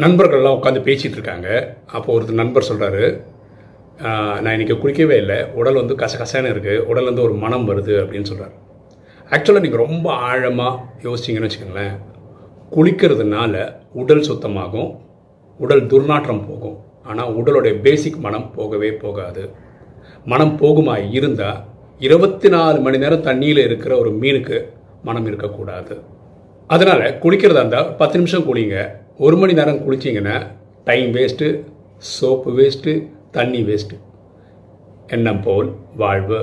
நண்பர்கள்லாம் உட்காந்து பேசிகிட்டு இருக்காங்க அப்போது ஒருத்தர் நண்பர் சொல்கிறாரு நான் இன்றைக்கி குளிக்கவே இல்லை. உடல் வந்து கசகசன்னு இருக்குது உடல் வந்து ஒரு மனம் வருது அப்படின்னு சொல்கிறார் ஆக்சுவலாக நீங்கள் ரொம்ப ஆழமாக யோசிச்சிங்கன்னு வச்சுக்கோங்களேன். குளிக்கிறதுனால உடல் சுத்தமாகும் உடல் துர்நாற்றம் போகும். ஆனால் உடலுடைய பேசிக் மனம் போகவே போகாது. மனம் போகுமா இருந்தால் இருபத்தி நாலு மணி நேரம் தண்ணியில் இருக்கிற ஒரு மீனுக்கு மனம் இருக்கக்கூடாது. அதனால் குளிக்கிறதா இருந்தால் பத்து நிமிஷம் குளிங்க. ஒரு மணி நேரம் குளிச்சிங்கன்னா டைம் வேஸ்ட்டு சோப்பு வேஸ்ட்டு தண்ணி வேஸ்ட்டு எண்ணம் போல் வாழ்வு.